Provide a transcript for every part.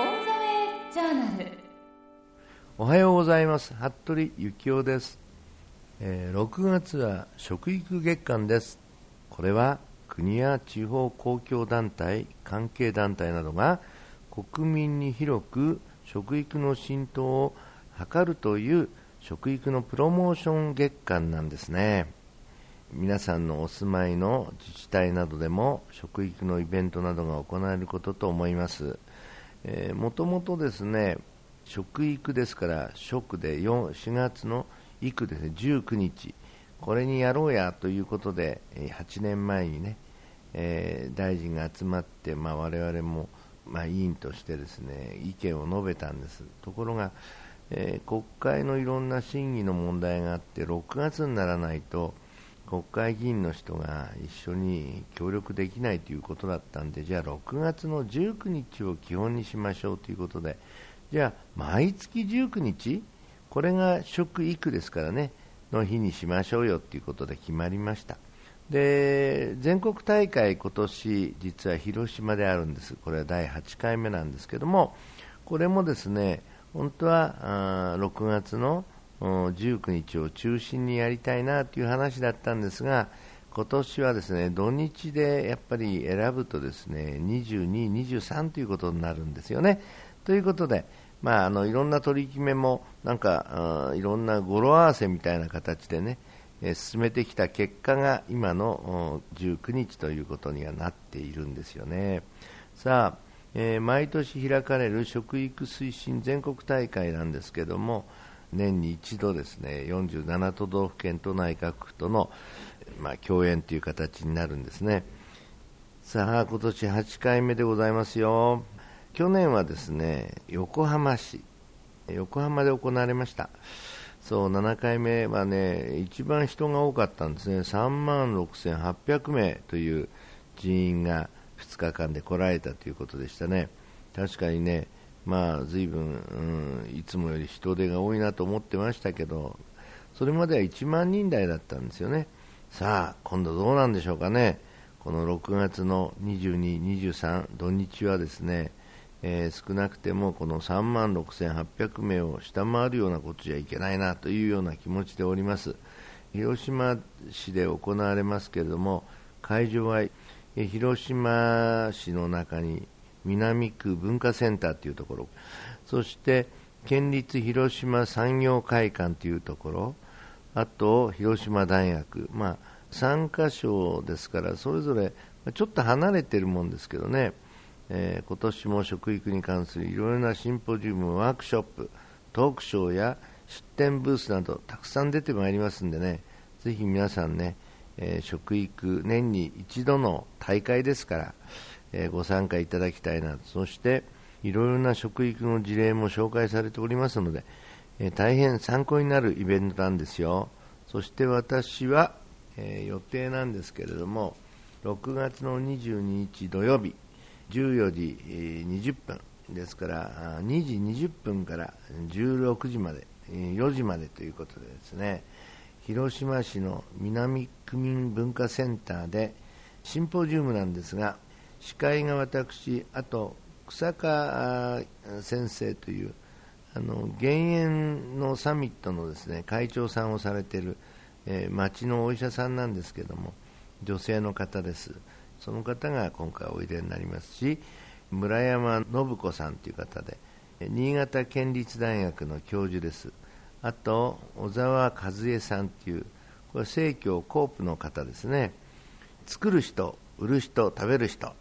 ザウェイジャーナル。おはようございます。服部幸男です、えー6月は食育月間です。これは国や地方公共団体関係団体などが国民に広く食育の浸透を図るという食育のプロモーション月間なんですね。皆さんのお住まいの自治体などでも食育のイベントなどが行われることと思います。もともとですね食育ですから食で 4, 4月の育ですね19日。これにやろうやということで8年前にね、えー大臣が集まって、まあ、我々も、まあ、委員としてですね意見を述べたんです。ところが、えー国会のいろんな審議の問題があって6月にならないと国会議員の人が一緒に協力できないということだったんでじゃあ6月の19日を基本にしましょうということでじゃあ毎月19日これが食育ですからねの日にしましょうよということで決まりました。で全国大会、今年実は広島であるんです。これは第8回目なんですけどもこれもですね本当は6月の19日を中心にやりたいなという話だったんですが今年はですね土日でやっぱり選ぶとですね22、23ということになるんですよね。ということで、まあ、あのいろんな取り決めもなんかいろんな語呂合わせみたいな形でね、進めてきた結果が今の19日ということにはなっているんですよね。さあ、えー毎年開かれる食育推進全国大会なんですけども年に一度ですね47都道府県と内閣府との、まあ、共演という形になるんですね。さあ今年8回目でございますよ。去年はですね横浜市横浜で行われました。そう7回目はね一番人が多かったんですね。3万6800名という人員が2日間で来られたということでしたね。確かにねまあ随分、うん、いつもより人手が多いなと思ってましたけどそれまでは1万人台だったんですよね。さあ今度どうなんでしょうかね。この6月の22、23土日はですね、えー少なくてもこの3万6800名を下回るようなことじゃいけないなというような気持ちでおります。広島市で行われますけれども会場は広島市の中に南区文化センターというところ。そして県立広島産業会館というところ。あと広島大学、まあ、3カ所ですからそれぞれちょっと離れているもんですけどね、えー今年も食育に関するいろいろなシンポジウム、ワークショップ、トークショーや出展ブースなどたくさん出てまいりますんでね、ぜひ皆さんね、えー食育年に一度の大会ですから、えご参加いただきたいな。そしていろいろな食育の事例も紹介されておりますので、え大変参考になるイベントなんですよ。そして私は、えー予定なんですけれども6月の22日土曜日14時20分。ですから2時20分から16時まで4時までということでですね広島市の南区民文化センターでシンポジウムなんですが司会が私あと草加先生というあの減塩のサミットのですね会長さんをされている、えー町のお医者さんなんですけども女性の方です。その方が今回おいでになりますし村山信子さんという方で新潟県立大学の教授です。あと小沢和恵さんというこれ生協コープの方ですね。作る人売る人食べる人。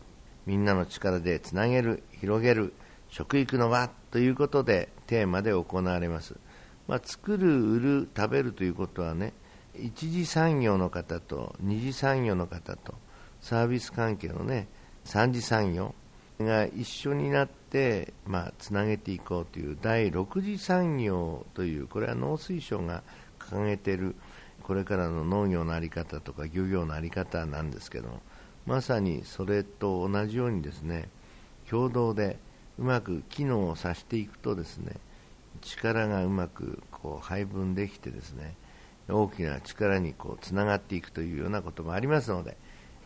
みんなの力でつなげる広げる食育の輪ということでテーマで行われます、まあ、作る売る食べるということはね一次産業の方と二次産業の方とサービス関係のね三次産業が一緒になって、まあ、つなげていこうという第6次産業というこれは農水省が掲げているこれからの農業の在り方とか漁業の在り方なんですけどもまさにそれと同じようにですね共同でうまく機能をさせていくとですね力がうまくこう配分できてですね大きな力にこうつながっていくというようなこともありますので、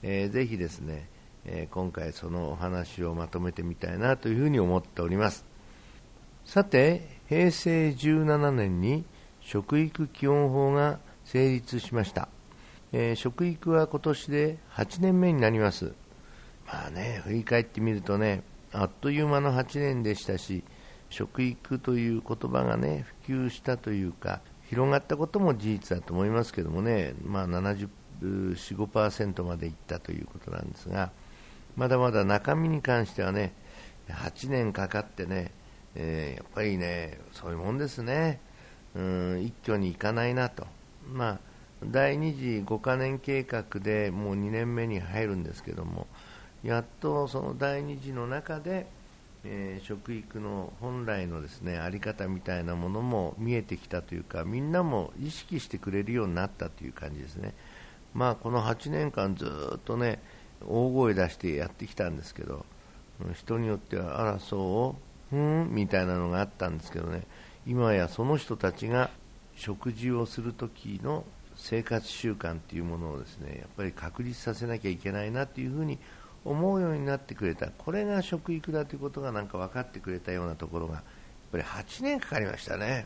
えーぜひですねえー、今回そのお話をまとめてみたいなというふうに思っております。さて平成17年に食育基本法が成立しました、えー、食育は今年で8年目になります。まあね振り返ってみるとねあっという間の8年でしたし食育という言葉がね普及したというか広がったことも事実だと思いますけどもね、まあ、74.5%までいったということなんですがまだまだ中身に関してはね8年かかってね、えー、やっぱりねそういうもんですね、うん、一挙にいかないなと、まあ、第2次5カ年計画でもう2年目に入るんですけどもやっとその第2次の中でえー、食育の本来のですねあり方みたいなものも見えてきたというかみんなも意識してくれるようになったという感じですね、まあ、この8年間ずっとね大声出してやってきたんですけど人によってはあらそう？うん？みたいなのがあったんですけどね。今やその人たちが食事をする時の生活習慣というものをですねやっぱり確立させなきゃいけないなというふうに思うようになってくれた。これが食育だということがなんか分かってくれたようなところがやっぱり8年かかりましたね。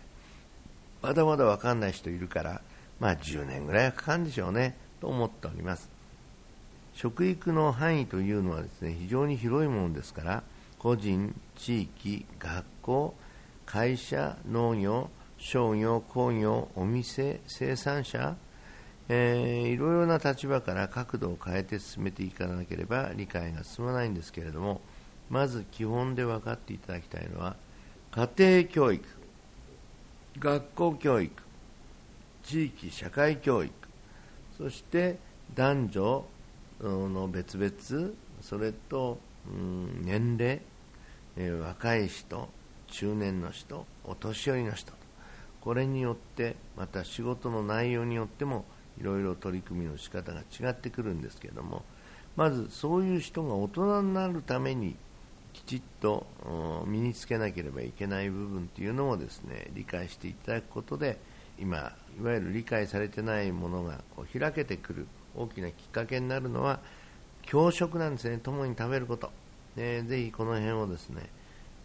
まだまだ分かんない人いるからまあ10年ぐらいはかかるんでしょうねと思っております。食育の範囲というのはですね非常に広いものですから個人、地域、学校、会社、農業、商業、工業、お店、生産者、えー、いろいろな立場から角度を変えて進めていかなければ理解が進まないんですけれどもまず基本で分かっていただきたいのは家庭教育学校教育地域社会教育そして男女の別々それと、うん、年齢、えー、若い人中年の人お年寄りの人これによってまた仕事の内容によってもいろいろ取り組みの仕方が違ってくるんですけどもまずそういう人が大人になるためにきちっと身につけなければいけない部分というのをですね理解していただくことで今いわゆる理解されてないものがこう開けてくる大きなきっかけになるのは教食なんですね。共に食べること、ね、ぜひこの辺をですね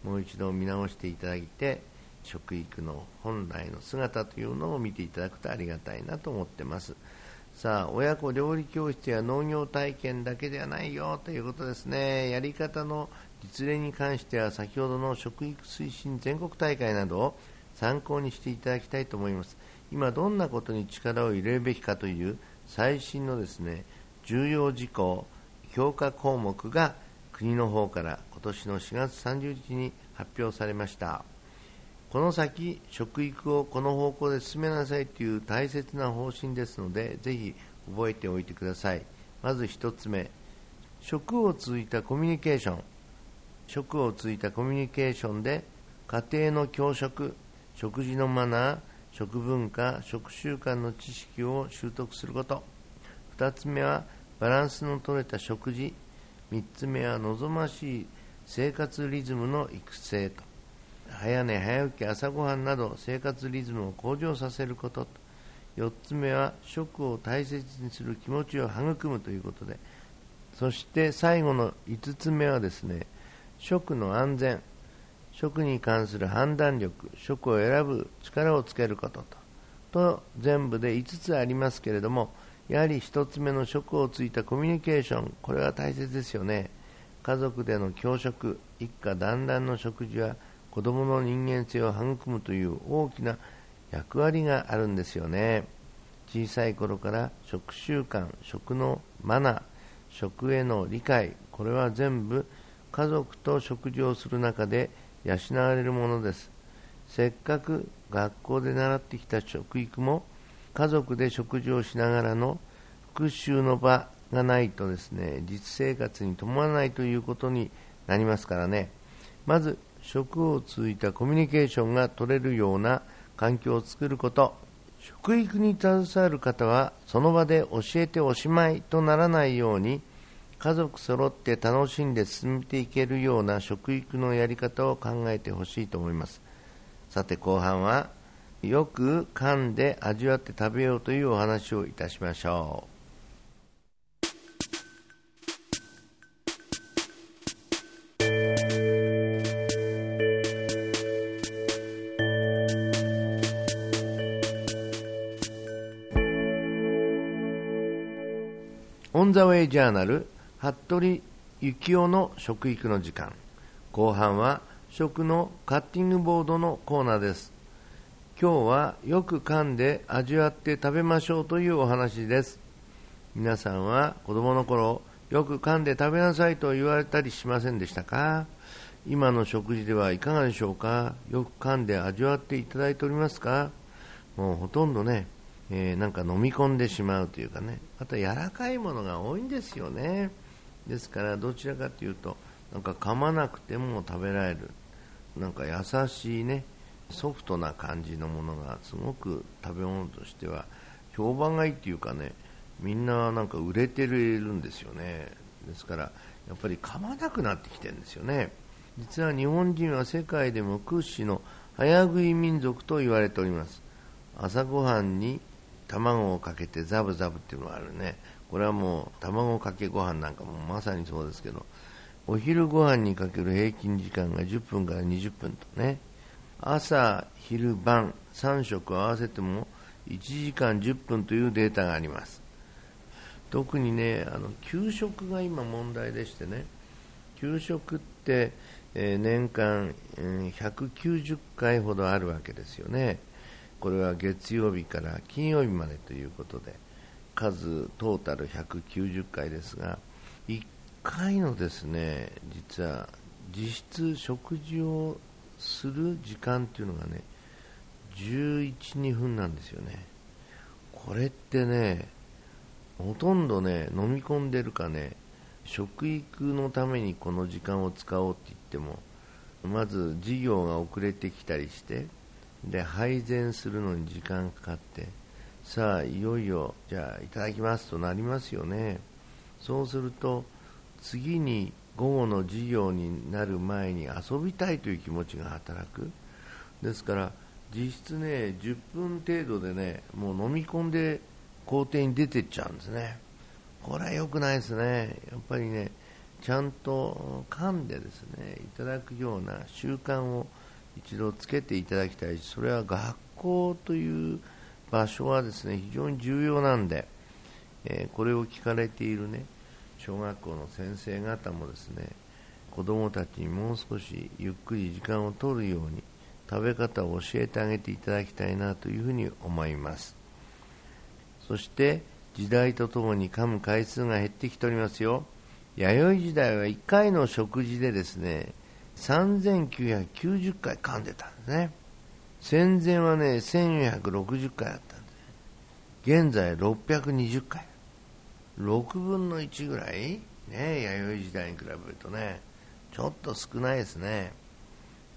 もう一度見直していただいて食育の本来の姿というのを見ていただくとありがたいなと思ってます。さあ親子料理教室や農業体験だけではないよということですね。やり方の実例に関しては先ほどの食育推進全国大会などを参考にしていただきたいと思います。今どんなことに力を入れるべきかという最新のですね重要事項評価項目が国の方から今年の4月30日に発表されました。この先、食育をこの方向で進めなさいという大切な方針ですので、ぜひ覚えておいてください。まず1つ目、食を通じたコミュニケーション。食を通じたコミュニケーションで、家庭の教職、食事のマナー、食文化、食習慣の知識を習得すること。2つ目は、バランスの取れた食事。3つ目は、望ましい生活リズムの育成と。早寝早起き朝ごはんなど生活リズムを向上させること。4つ目は食を大切にする気持ちを育むということで。そして最後の5つ目はですね食の安全。食に関する判断力。食を選ぶ力をつけること。とと全部で5つありますけれどもやはり1つ目の食をついたコミュニケーション。これは大切ですよね。家族での教食。一家団らんの食事は子供の人間性を育むという大きな役割があるんですよね。小さい頃から食習慣食のマナー食への理解これは全部家族と食事をする中で養われるものです。せっかく学校で習ってきた食育も家族で食事をしながらの復習の場がないとですね実生活に伴わないということになりますからね。まず食を通じたコミュニケーションが取れるような環境を作ること。食育に携わる方はその場で教えておしまいとならないように家族揃って楽しんで進めていけるような食育のやり方を考えてほしいと思います。さて後半はよく噛んで味わって食べようというお話をいたしましょう。オンザウェイジャーナル服部幸男の食育の時間。後半は食のカッティングボードのコーナーです。今日はよく噛んで味わって食べましょうというお話です。皆さんは子供の頃よく噛んで食べなさいと言われたりしませんでしたか？今の食事ではいかがでしょうか？よく噛んで味わっていただいておりますか？もうほとんどね、えー、なんか飲み込んでしまうというかね。あと柔らかいものが多いんですよね。ですからどちらかというとなんか噛まなくても食べられる。なんか優しいねソフトな感じのものがすごく食べ物としては評判がいいっていうかねみんななんか売れてるんですよね。ですからやっぱり噛まなくなってきてるんですよね。実は日本人は世界でも屈指の早食い民族と言われております。朝ごはんに卵をかけてザブザブっていうのがあるね。これはもう卵かけご飯なんかもまさにそうですけどお昼ご飯にかける平均時間が10分から20分とね。朝、昼、晩3食合わせても1時間10分というデータがあります。特にねあの給食が今問題でしてね。給食って、えー、年間、えー、190回ほどあるわけですよね。これは月曜日から金曜日までということで数トータル190回ですが1回のですね実は実質食事をする時間っていうのがね11、2分なんですよね。これってねほとんどね飲み込んでるかね食育のためにこの時間を使おうって言ってもまず授業が遅れてきたりしてで配膳するのに時間かかってさあいよいよじゃあいただきますとなりますよね。そうすると次に午後の授業になる前に遊びたいという気持ちが働く。ですから実質ね10分程度でねもう飲み込んで校庭に出てっちゃうんですね。これは良くないですね。やっぱりねちゃんと噛んでですねいただくような習慣を一度つけていただきたいしそれは学校という場所はですね非常に重要なんで、えー、これを聞かれているね小学校の先生方もですね子どもたちにもう少しゆっくり時間を取るように食べ方を教えてあげていただきたいなというふうに思います。そして時代とともに噛む回数が減ってきておりますよ。弥生時代は1回の食事でですね3990回噛んでたんですね。戦前はね1460回だったんで現在620回。6分の1ぐらい？ね弥生時代に比べるとね。ちょっと少ないですね。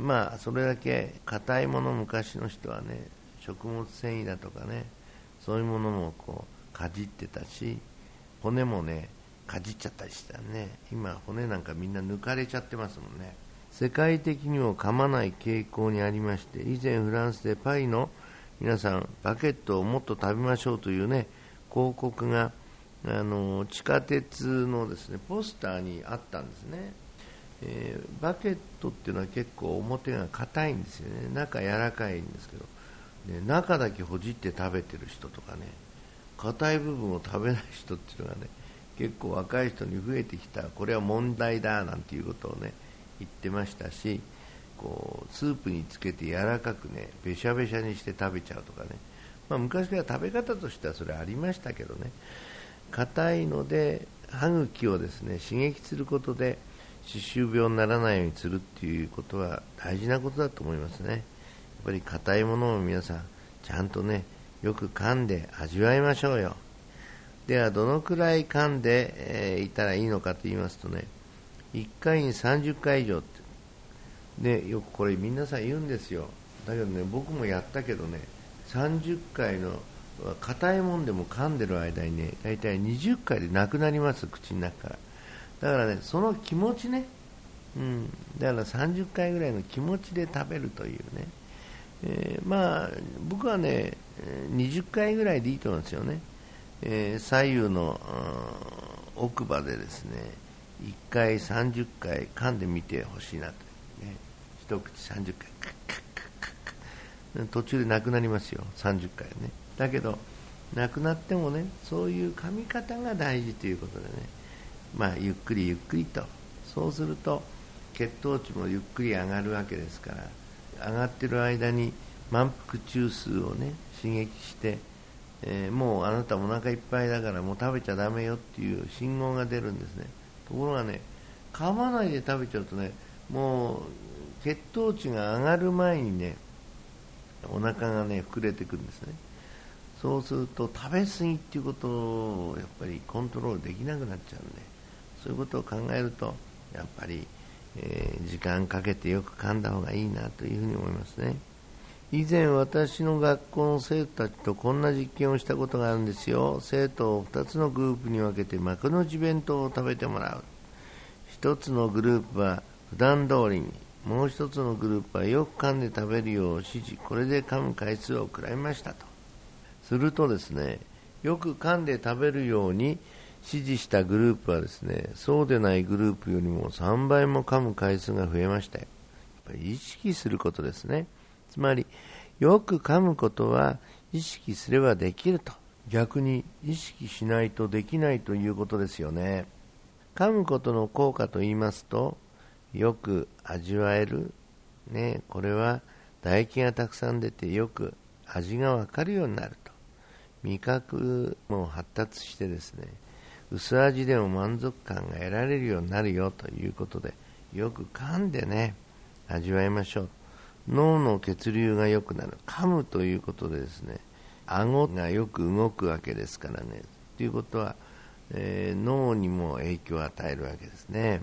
まあそれだけ硬いもの昔の人はね食物繊維だとかねそういうものもこうかじってたし骨もねかじっちゃったりしたね今骨なんかみんな抜かれちゃってますもんね。世界的にも噛まない傾向にありまして以前フランスでパイの皆さんバケットをもっと食べましょうというね広告があの地下鉄のですねポスターにあったんですね、えー、バケットっていうのは結構表が硬いんですよね。中柔らかいんですけど、ね、中だけほじって食べてる人とかね硬い部分を食べない人っていうのがね結構若い人に増えてきた。これは問題だなんていうことをね言ってましたしこうスープにつけて柔らかくねべしゃべしゃにして食べちゃうとかね、まあ、昔から食べ方としてはそれありましたけどね。硬いので歯茎をですね刺激することで歯周病にならないようにするっていうことは大事なことだと思いますね。やっぱり硬いものを皆さんちゃんとねよく噛んで味わいましょうよ。ではどのくらい噛んで、え、いたらいいのかと言いますとね1回に30回以上って。でよくこれ皆さん言うんですよ。だけどね僕もやったけどね30回の硬いもんでも噛んでる間にね大体20回でなくなります口の中から。だからねその気持ちね、うん、だから30回ぐらいの気持ちで食べるというね、えー、まあ僕はね20回ぐらいでいいと思うんですよね、えー、左右の奥歯でですね1回30回噛んでみてほしいなと、ね、一口30回途中でなくなりますよ。30回ね。だけど亡くなってもねそういう噛み方が大事ということでね。まあゆっくりゆっくりと。そうすると血糖値もゆっくり上がるわけですから上がってる間に満腹中枢をね刺激して、えー、もうあなたお腹いっぱいだからもう食べちゃだめよっていう信号が出るんですね。ところがね噛まないで食べちゃうとねもう血糖値が上がる前にねお腹がね膨れてくるんですね。そうすると食べ過ぎっていうことをやっぱりコントロールできなくなっちゃうんでそういうことを考えるとやっぱり、えー、時間かけてよく噛んだ方がいいなというふうに思いますね。以前私の学校の生徒たちとこんな実験をしたことがあるんですよ。生徒を2つのグループに分けて幕の内弁当を食べてもらう。1つのグループは普段通りにもう1つのグループはよく噛んで食べるよう指示。これで噛む回数を食らいましたと。するとですねよく噛んで食べるように指示したグループはですねそうでないグループよりも3倍も噛む回数が増えましたよ。やっぱり意識することですね。つまりよく噛むことは意識すればできると。逆に意識しないとできないということですよね。噛むことの効果と言いますとよく味わえる、ね、これは唾液がたくさん出てよく味がわかるようになると。味覚も発達してですね薄味でも満足感が得られるようになるよということでよく噛んでね味わいましょう。脳の血流が良くなる。噛むということでですね顎がよく動くわけですからね。ということは、えー、脳にも影響を与えるわけですね。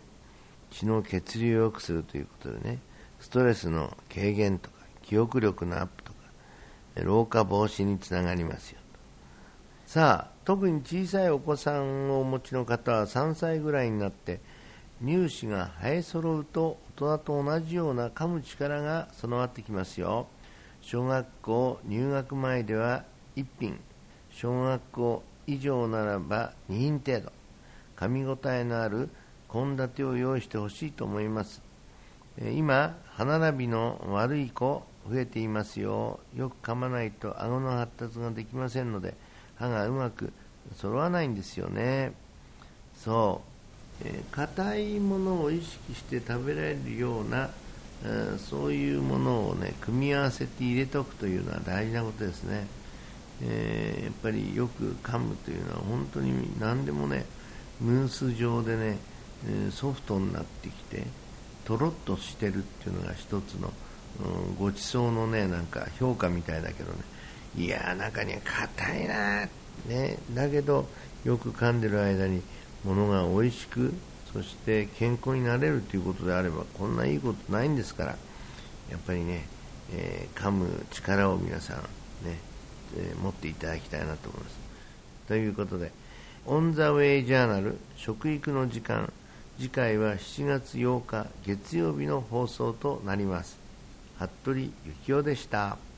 血の血流を良くするということでねストレスの軽減とか記憶力のアップとか老化防止につながりますよさあ特に小さいお子さんをお持ちの方は3歳ぐらいになって乳歯が生え揃うと大人と同じような噛む力が備わってきますよ。小学校入学前では1品。小学校以上ならば2品程度。噛み応えのある献立を用意してほしいと思います。今歯並びの悪い子増えていますよ。よく噛まないと顎の発達ができませんので歯がうまく揃わないんですよね。そう。硬、えー、いものを意識して食べられるような、そういうものをね組み合わせて入れておくというのは大事なことですね、えー、やっぱりよく噛むというのは本当に何でもねムース状でね、ソフトになってきてとろっとしてるっていうのが一つの、うん、ごちそうのねなんか評価みたいだけどね。いや中には硬いなねだけどよく噛んでる間にものが美味しくそして健康になれるということであればこんないいことないんですからやっぱりね、えー、噛む力を皆さんね、えー、持っていただきたいなと思いますということでオン・ザ・ウェイ・ジャーナル食育の時間次回は7月8日月曜日の放送となります服部幸男でした。